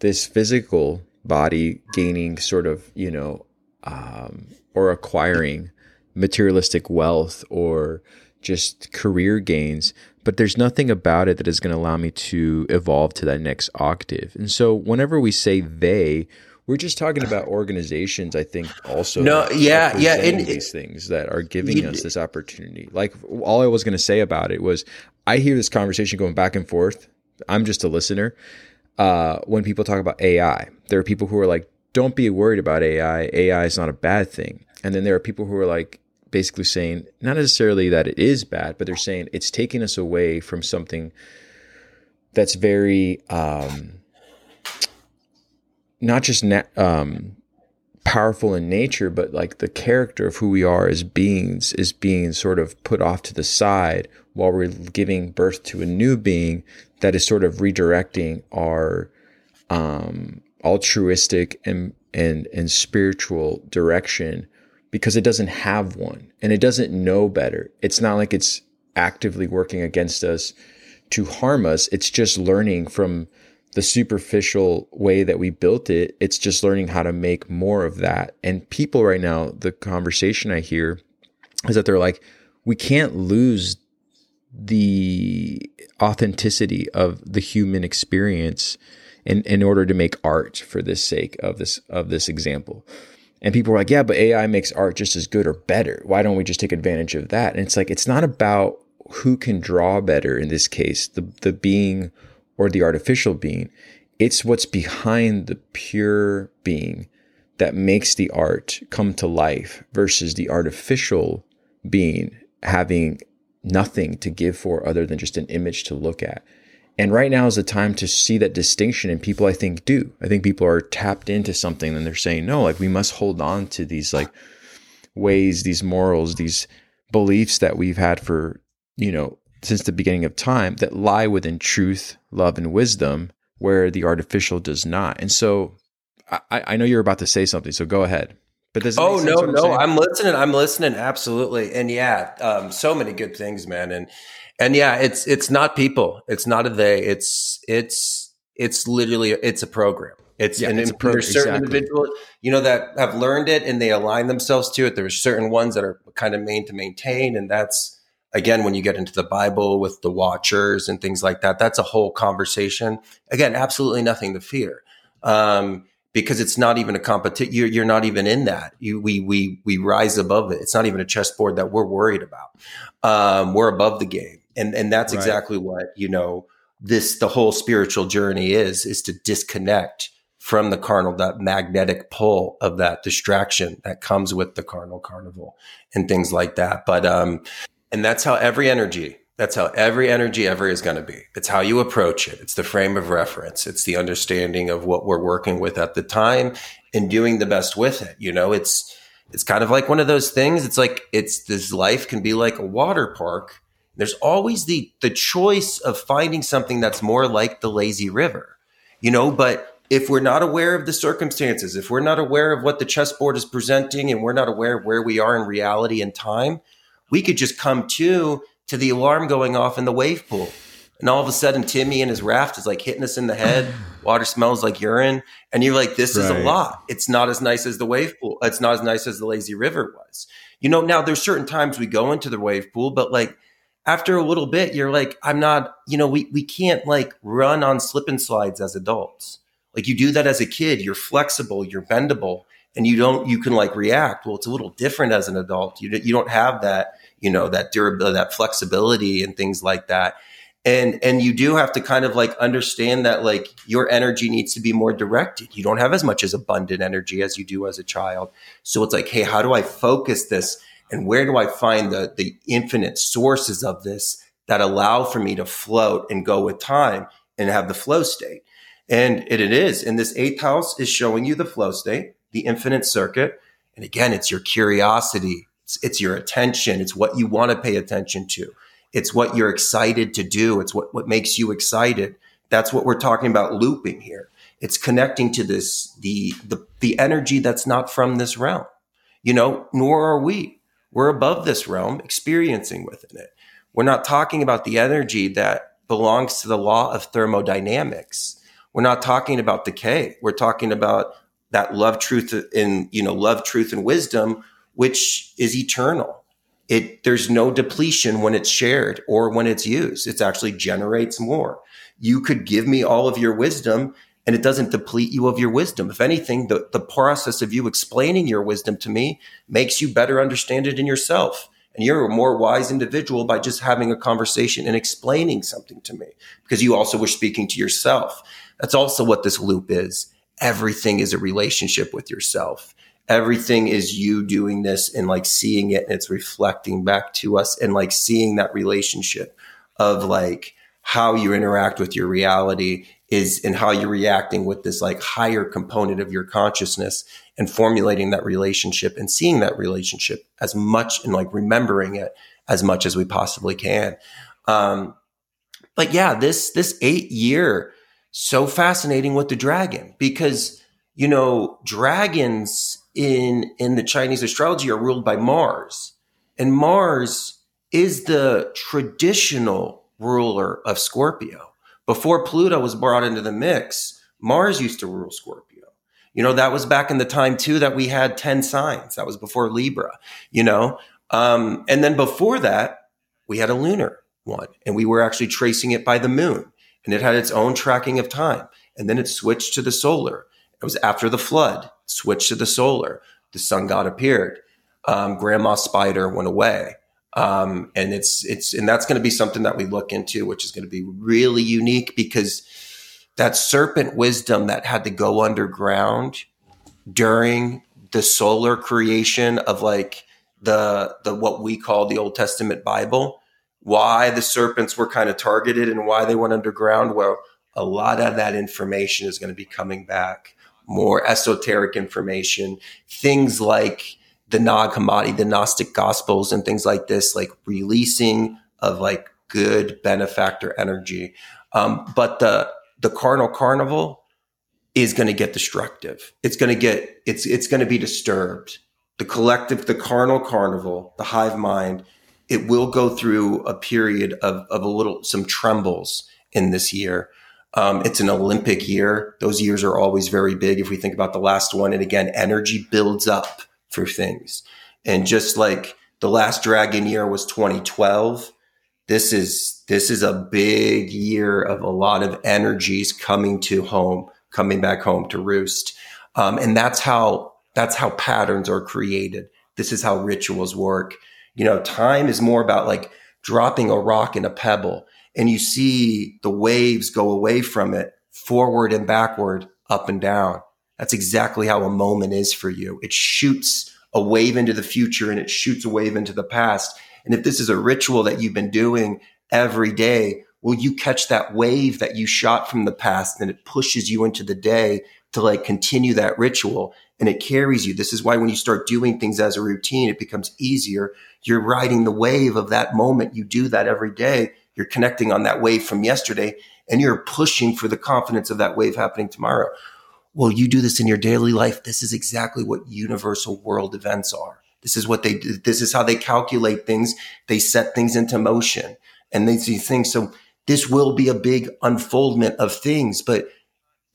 this physical body gaining sort of, you know, um, or acquiring materialistic wealth or just career gains, but there's nothing about it that is going to allow me to evolve to that next octave. And so whenever we say they, we're just talking about organizations. I think also. No, yeah, yeah, and these things that are giving you, us this opportunity. Like all I was going to say about it was, I hear this conversation going back and forth. I'm just a listener. Uh, when people talk about AI, there are people who are like, "Don't be worried about AI. AI is not a bad thing." And then there are people who are like, basically saying not necessarily that it is bad, but they're saying it's taking us away from something that's very um, not just na- um, powerful in nature, but like the character of who we are as beings is being sort of put off to the side while we're giving birth to a new being that is sort of redirecting our um, altruistic and and and spiritual direction because it doesn't have one and it doesn't know better. It's not like it's actively working against us to harm us. It's just learning from the superficial way that we built it, it's just learning how to make more of that. And people right now, the conversation I hear is that they're like, we can't lose the authenticity of the human experience in, in order to make art for this sake of this of this example. And people were like, yeah, but AI makes art just as good or better. Why don't we just take advantage of that? And it's like it's not about who can draw better in this case, the the being or the artificial being. It's what's behind the pure being that makes the art come to life versus the artificial being having nothing to give for other than just an image to look at. And right now is the time to see that distinction. And people, I think, do. I think people are tapped into something and they're saying, no, like we must hold on to these like ways, these morals, these beliefs that we've had for, you know, since the beginning of time that lie within truth, love, and wisdom, where the artificial does not. And so I, I know you're about to say something, so go ahead. But oh no no I'm, I'm, listening I'm listening absolutely and yeah um, so many good things man and and yeah it's it's not people it's not a they it's it's it's literally it's a program it's yeah, and it's pro- there's certain exactly. individuals you know that have learned it and they align themselves to it there's certain ones that are kind of main to maintain and that's again, when you get into the Bible with the watchers and things like that, that's a whole conversation. Again, absolutely nothing to fear. Um, because it's not even a competition. You're, you're, not even in that. You, we, we, we rise above it. It's not even a chessboard that we're worried about. Um, we're above the game. And, and that's right. exactly what, you know, this, the whole spiritual journey is, is to disconnect from the carnal, that magnetic pull of that distraction that comes with the carnal carnival and things like that. But, um, and that's how every energy, that's how every energy ever is going to be. It's how you approach it. It's the frame of reference. It's the understanding of what we're working with at the time and doing the best with it. You know, it's, it's kind of like one of those things. It's like, it's this life can be like a water park. There's always the, the choice of finding something that's more like the lazy river, you know, but if we're not aware of the circumstances, if we're not aware of what the chessboard is presenting and we're not aware of where we are in reality and time, we could just come to to the alarm going off in the wave pool. And all of a sudden, Timmy and his raft is like hitting us in the head. Water smells like urine. And you're like, this right. is a lot. It's not as nice as the wave pool. It's not as nice as the lazy river was. You know, now there's certain times we go into the wave pool, but like after a little bit, you're like, I'm not, you know, we, we can't like run on slip and slides as adults. Like you do that as a kid, you're flexible, you're bendable and you don't you can like react. Well it's a little different as an adult. You, you don't have that you know that durability uh, that flexibility and things like that. And and you do have to kind of like understand that like your energy needs to be more directed. You don't have as much as abundant energy as you do as a child. So it's like hey how do i focus this and where do i find the the infinite sources of this that allow for me to float and go with time and have the flow state and it, it is and this eighth house is showing you the flow state the infinite circuit. And again, it's your curiosity. It's, it's your attention. It's what you want to pay attention to. It's what you're excited to do. It's what, what makes you excited That's what we're talking about looping here. It's connecting to this, the, the, the energy that's not from this realm, you know, nor are we. We're above this realm, experiencing within it. We're not talking about the energy that belongs to the law of thermodynamics. We're not talking about decay. We're talking about that love, truth, and you know, love, truth, and wisdom, which is eternal. It there's no depletion when it's shared or when it's used. It actually generates more. You could give me all of your wisdom and it doesn't deplete you of your wisdom. If anything, the, the process of you explaining your wisdom to me makes you better understand it in yourself. And you're a more wise individual by just having a conversation and explaining something to me because you also were speaking to yourself. That's also what this loop is. Everything is a relationship with yourself. Everything is you doing this and like seeing it and it's reflecting back to us and like seeing that relationship of like how you interact with your reality is in how you're reacting with this like higher component of your consciousness and formulating that relationship and seeing that relationship as much and like remembering it as much as we possibly can. Um, but yeah, this, this eight year, so fascinating with the dragon because, you know, dragons in, in the Chinese astrology are ruled by Mars and Mars is the traditional ruler of Scorpio. Before Pluto was brought into the mix, Mars used to rule Scorpio. You know, that was back in the time too that we had 10 signs. That was before Libra, you know? Um, and then before that, we had a lunar one and we were actually tracing it by the moon and it had its own tracking of time. And then it switched to the solar. It was after the flood, switched to the solar. The sun god appeared. Um, Grandma Spider went away. Um, and it's it's and that's going to be something that we look into, which is going to be really unique because that serpent wisdom that had to go underground during the solar creation of like the the what we call the Old Testament Bible, why the serpents were kind of targeted and why they went underground. Well, a lot of that information is going to be coming back. More esoteric information, things like the Nag Hammadi, the Gnostic Gospels, and things like this, like releasing of like good benefactor energy. Um, but the the carnal carnival is going to get destructive. It's going to get it's it's going to be disturbed. The collective, the carnal carnival, the hive mind, it will go through a period of of a little some trembles in this year. Um, it's an Olympic year. Those years are always very big. If we think about the last one, and again, energy builds up for things. And just like the last dragon year was 2012, this is this is a big year of a lot of energies coming to home, coming back home to roost. Um, and that's how that's how patterns are created. This is how rituals work. You know, time is more about like dropping a rock in a pebble and you see the waves go away from it forward and backward, up and down. That's exactly how a moment is for you. It shoots a wave into the future and it shoots a wave into the past. And if this is a ritual that you've been doing every day, will you catch that wave that you shot from the past and it pushes you into the day to like continue that ritual and it carries you. This is why when you start doing things as a routine, it becomes easier. You're riding the wave of that moment. You do that every day. You're connecting on that wave from yesterday and you're pushing for the confidence of that wave happening tomorrow well, you do this in your daily life. This is exactly what universal world events are. This is what they do. This is how they calculate things. They set things into motion and they see things. So this will be a big unfoldment of things, but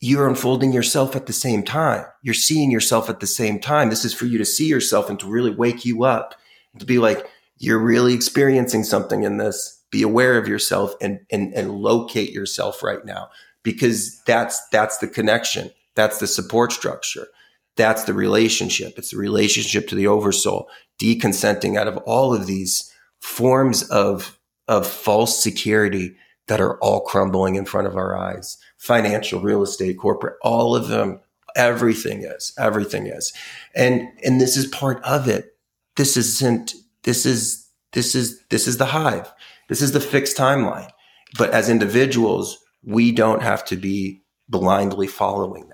you're unfolding yourself at the same time. You're seeing yourself at the same time. This is for you to see yourself and to really wake you up to be like, you're really experiencing something in this. Be aware of yourself and, and, and locate yourself right now because that's, that's the connection that's the support structure. That's the relationship. It's the relationship to the oversoul, deconsenting out of all of these forms of, of false security that are all crumbling in front of our eyes. Financial, real estate, corporate, all of them, everything is, everything is. And, and this is part of it. This isn't, this is, this is, this is the hive. This is the fixed timeline. But as individuals, we don't have to be blindly following.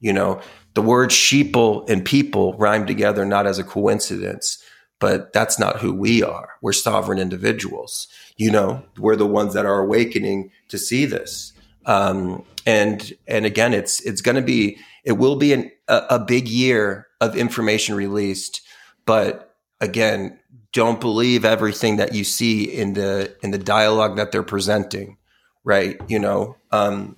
You know, the word sheeple and people rhyme together not as a coincidence, but that's not who we are. We're sovereign individuals. You know, we're the ones that are awakening to see this. Um, and and again, it's it's going to be it will be an, a, a big year of information released, but again, don't believe everything that you see in the in the dialogue that they're presenting, right? You know, um,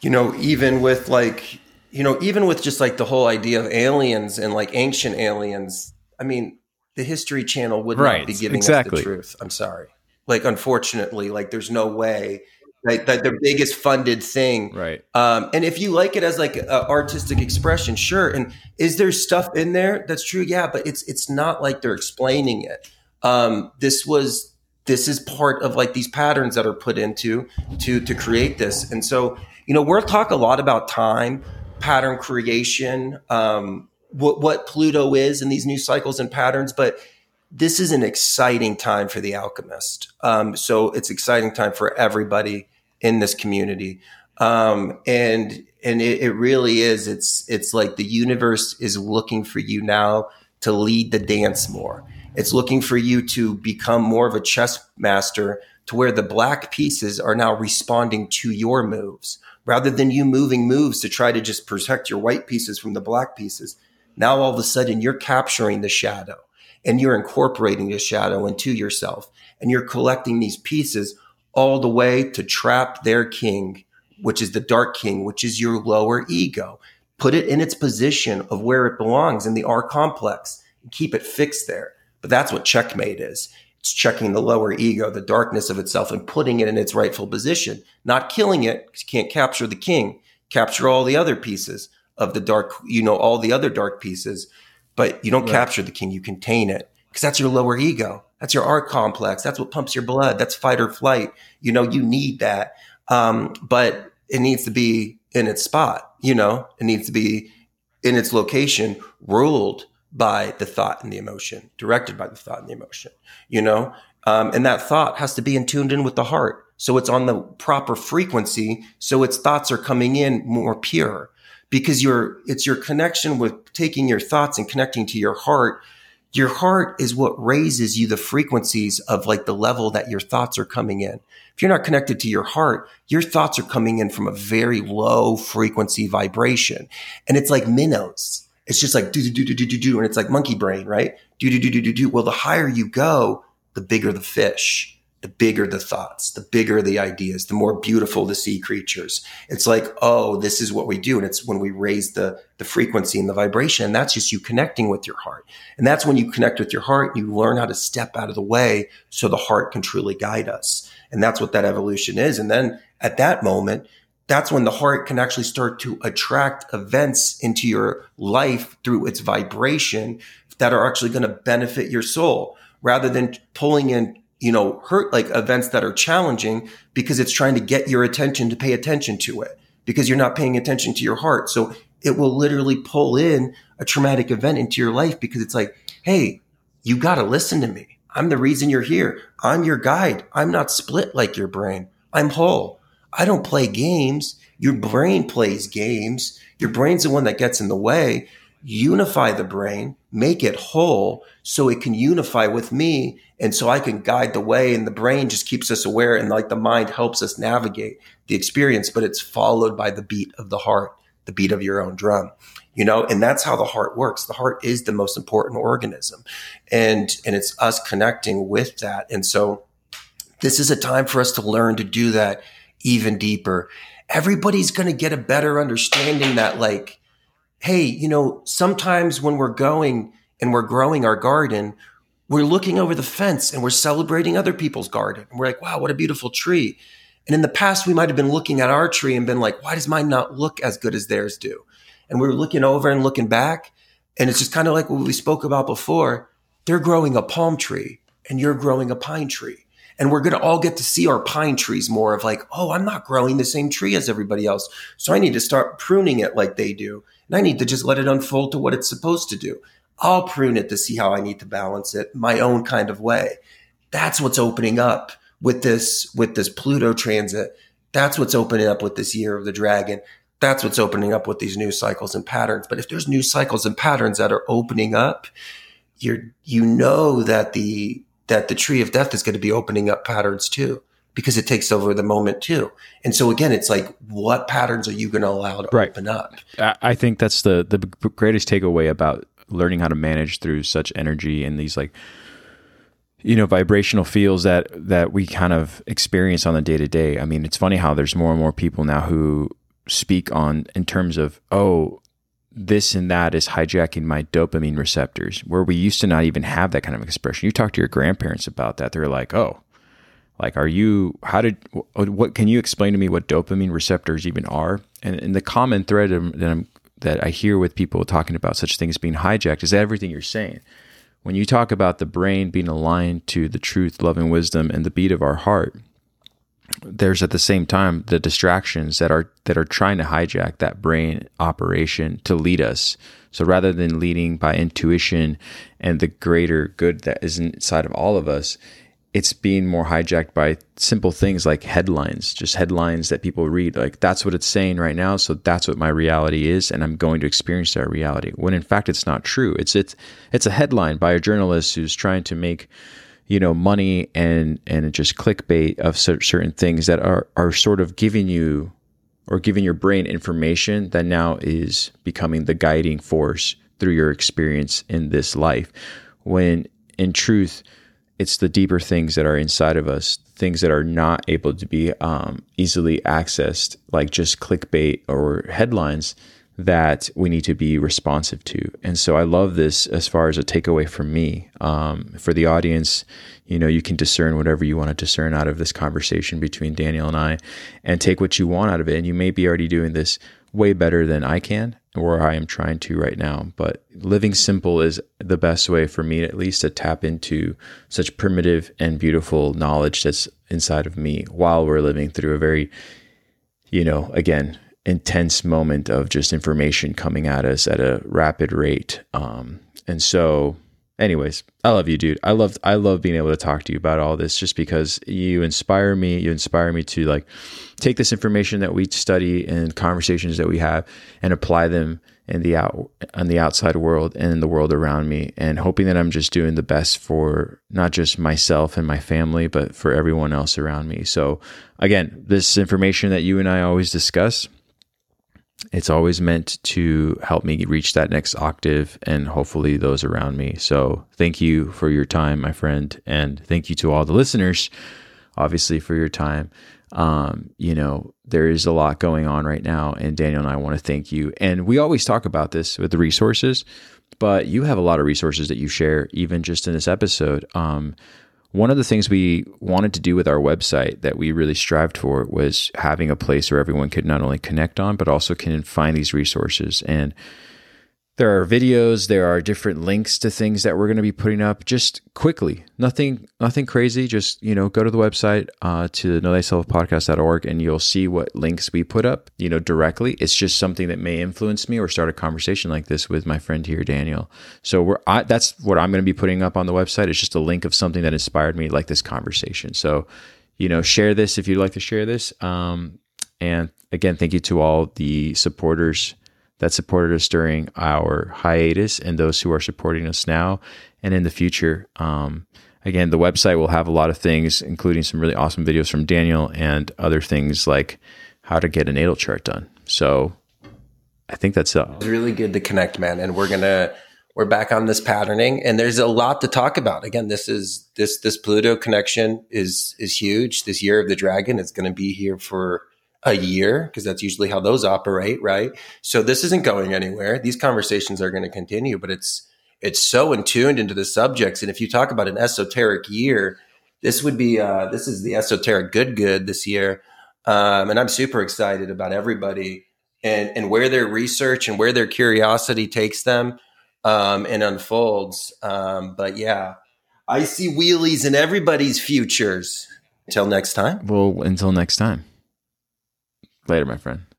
you know, even with like, you know, even with just like the whole idea of aliens and like ancient aliens. I mean, the History Channel would right, not be giving exactly. us the truth. I'm sorry. Like, unfortunately, like there's no way like the, the biggest funded thing. Right. Um, and if you like it as like an artistic expression, sure. And is there stuff in there that's true? Yeah, but it's it's not like they're explaining it. Um, this was this is part of like these patterns that are put into to to create this. And so you know we'll talk a lot about time, pattern creation, um, what what Pluto is and these new cycles and patterns, but this is an exciting time for the alchemist. Um, so it's exciting time for everybody in this community. Um, and and it, it, really is. It's it's like the universe is looking for you now to lead the dance more. It's looking for you to become more of a chess master to where the black pieces are now responding to your moves rather than you moving moves to try to just protect your white pieces from the black pieces. Now all of a sudden you're capturing the shadow and you're incorporating the shadow into yourself and you're collecting these pieces all the way to trap their king, which is the dark king, which is your lower ego. Put it in its position of where it belongs in the R complex and keep it fixed there. But that's what checkmate is. It's checking the lower ego, the darkness of itself and putting it in its rightful position, not killing it because you can't capture the king, capture all the other pieces of the dark, you know, all the other dark pieces, but you don't right. capture the king. You contain it because that's your lower ego. That's your R complex. That's what pumps your blood. That's fight or flight. You know, you need that. Um, but it needs to be in its spot. You know, it needs to be in its location, ruled by the thought and the emotion, directed by the thought and the emotion. You know, um, and that thought has to be in tuned in with the heart. So it's on the proper frequency. So its thoughts are coming in more pure because your, it's your connection with taking your thoughts and connecting to your heart your heart is what raises you the frequencies of like the level that your thoughts are coming in. If you're not connected to your heart, your thoughts are coming in from a very low frequency vibration. And it's like minnows. It's just like do, do, do, do, do, do. And it's like monkey brain, right? Do, do, do, do, do, do. Well, the higher you go, the bigger the fish the bigger the thoughts, the bigger the ideas, the more beautiful the sea creatures. It's like, oh, this is what we do. And it's when we raise the, the frequency and the vibration. And that's just you connecting with your heart. And that's when you connect with your heart, you learn how to step out of the way so the heart can truly guide us. And that's what that evolution is. And then at that moment, that's when the heart can actually start to attract events into your life through its vibration that are actually going to benefit your soul rather than pulling in you know, hurt like events that are challenging because it's trying to get your attention to pay attention to it because you're not paying attention to your heart. So it will literally pull in a traumatic event into your life because it's like, Hey, you got to listen to me. I'm the reason you're here. I'm your guide. I'm not split like your brain. I'm whole. I don't play games. Your brain plays games. Your brain's the one that gets in the way unify the brain, make it whole so it can unify with me. And so I can guide the way and the brain just keeps us aware and like the mind helps us navigate the experience, but it's followed by the beat of the heart, the beat of your own drum, you know, and that's how the heart works. The heart is the most important organism and, and it's us connecting with that. And so this is a time for us to learn to do that even deeper. Everybody's going to get a better understanding that like, hey, you know, sometimes when we're going and we're growing our garden, we're looking over the fence and we're celebrating other people's garden. And we're like, wow, what a beautiful tree. And in the past, we might have been looking at our tree and been like, why does mine not look as good as theirs do? And we are looking over and looking back. And it's just kind of like what we spoke about before. They're growing a palm tree and you're growing a pine tree. And we're going to all get to see our pine trees more of like, oh, I'm not growing the same tree as everybody else. So I need to start pruning it like they do. And I need to just let it unfold to what it's supposed to do. I'll prune it to see how I need to balance it my own kind of way. That's what's opening up with this, with this Pluto transit. That's what's opening up with this year of the dragon. That's what's opening up with these new cycles and patterns. But if there's new cycles and patterns that are opening up, you're, you know that the, that the tree of death is going to be opening up patterns too. because it takes over the moment too. And so again, it's like, what patterns are you going to allow to right. open up? I think that's the the greatest takeaway about learning how to manage through such energy and these like you know vibrational fields that that we kind of experience on the day to day. I mean, it's funny how there's more and more people now who speak on in terms of oh this and that is hijacking my dopamine receptors where we used to not even have that kind of expression. You talk to your grandparents about that. They're like oh like are you how did what can you explain to me what dopamine receptors even are? And, and the common thread that, I'm, that i hear with people talking about such things being hijacked is everything you're saying. When you talk about the brain being aligned to the truth love and wisdom and the beat of our heart there's at the same time the distractions that are that are trying to hijack that brain operation to lead us. So rather than leading by intuition and the greater good that is inside of all of us it's being more hijacked by simple things like headlines just headlines that people read. Like that's what it's saying right now so that's what my reality is and i'm going to experience that reality. When in fact it's not true. It's it's it's a headline by a journalist who's trying to make you know money and and just clickbait of certain things that are are sort of giving you or giving your brain information that now is becoming the guiding force through your experience in this life. When in truth it's the deeper things that are inside of us things that are not able to be um, easily accessed like just clickbait or headlines that we need to be responsive to. And so I love this as far as a takeaway from me. Um, for the audience, you know, you can discern whatever you want to discern out of this conversation between Daniel and I and take what you want out of it. And you may be already doing this way better than I can or I am trying to right now. But living simple is the best way for me, at least, to tap into such primitive and beautiful knowledge that's inside of me while we're living through a very, you know, again, intense moment of just information coming at us at a rapid rate. Um, and so, anyways, I love you, dude. I love I love being able to talk to you about all this just because you inspire me. You inspire me to like take this information that we study and conversations that we have and apply them in the out on the outside world and in the world around me and hoping that I'm just doing the best for not just myself and my family but for everyone else around me. So again, this information that you and I always discuss it's always meant to help me reach that next octave and hopefully those around me. So thank you for your time, my friend. And thank you to all the listeners, obviously, for your time. Um, you know, there is a lot going on right now, and Daniel and I want to thank you. And we always talk about this with the resources, but you have a lot of resources that you share, even just in this episode. Um, one of the things we wanted to do with our website that we really strived for was having a place where everyone could not only connect on, but also can find these resources. And there are videos, there are different links to things that we're going to be putting up just quickly. Nothing nothing crazy, just, you know, go to the website uh, to knowthyselfpodcast.org and you'll see what links we put up, you know, directly. It's just something that may influence me or start a conversation like this with my friend here Daniel. So we're I, that's what I'm going to be putting up on the website. It's just a link of something that inspired me like this conversation. So, you know, share this if you'd like to share this. Um, and again, thank you to all the supporters that supported us during our hiatus and those who are supporting us now and in the future. Um, again, the website will have a lot of things, including some really awesome videos from Daniel and other things like how to get a natal chart done. So I think that's it. It's really good to connect, man. And we're going to, we're back on this patterning and there's a lot to talk about. Again, this is, this, this Pluto connection is, is huge. This year of the dragon is going to be here for, a year because that's usually how those operate, right? So this isn't going anywhere. These conversations are going to continue, but it's it's so in tuned into the subjects. And if you talk about an esoteric year, this would be uh, this is the esoteric good good this year, um, and I'm super excited about everybody and and where their research and where their curiosity takes them um, and unfolds. Um, but yeah, I see wheelies in everybody's futures. Until next time. Well, until next time. Later, my friend.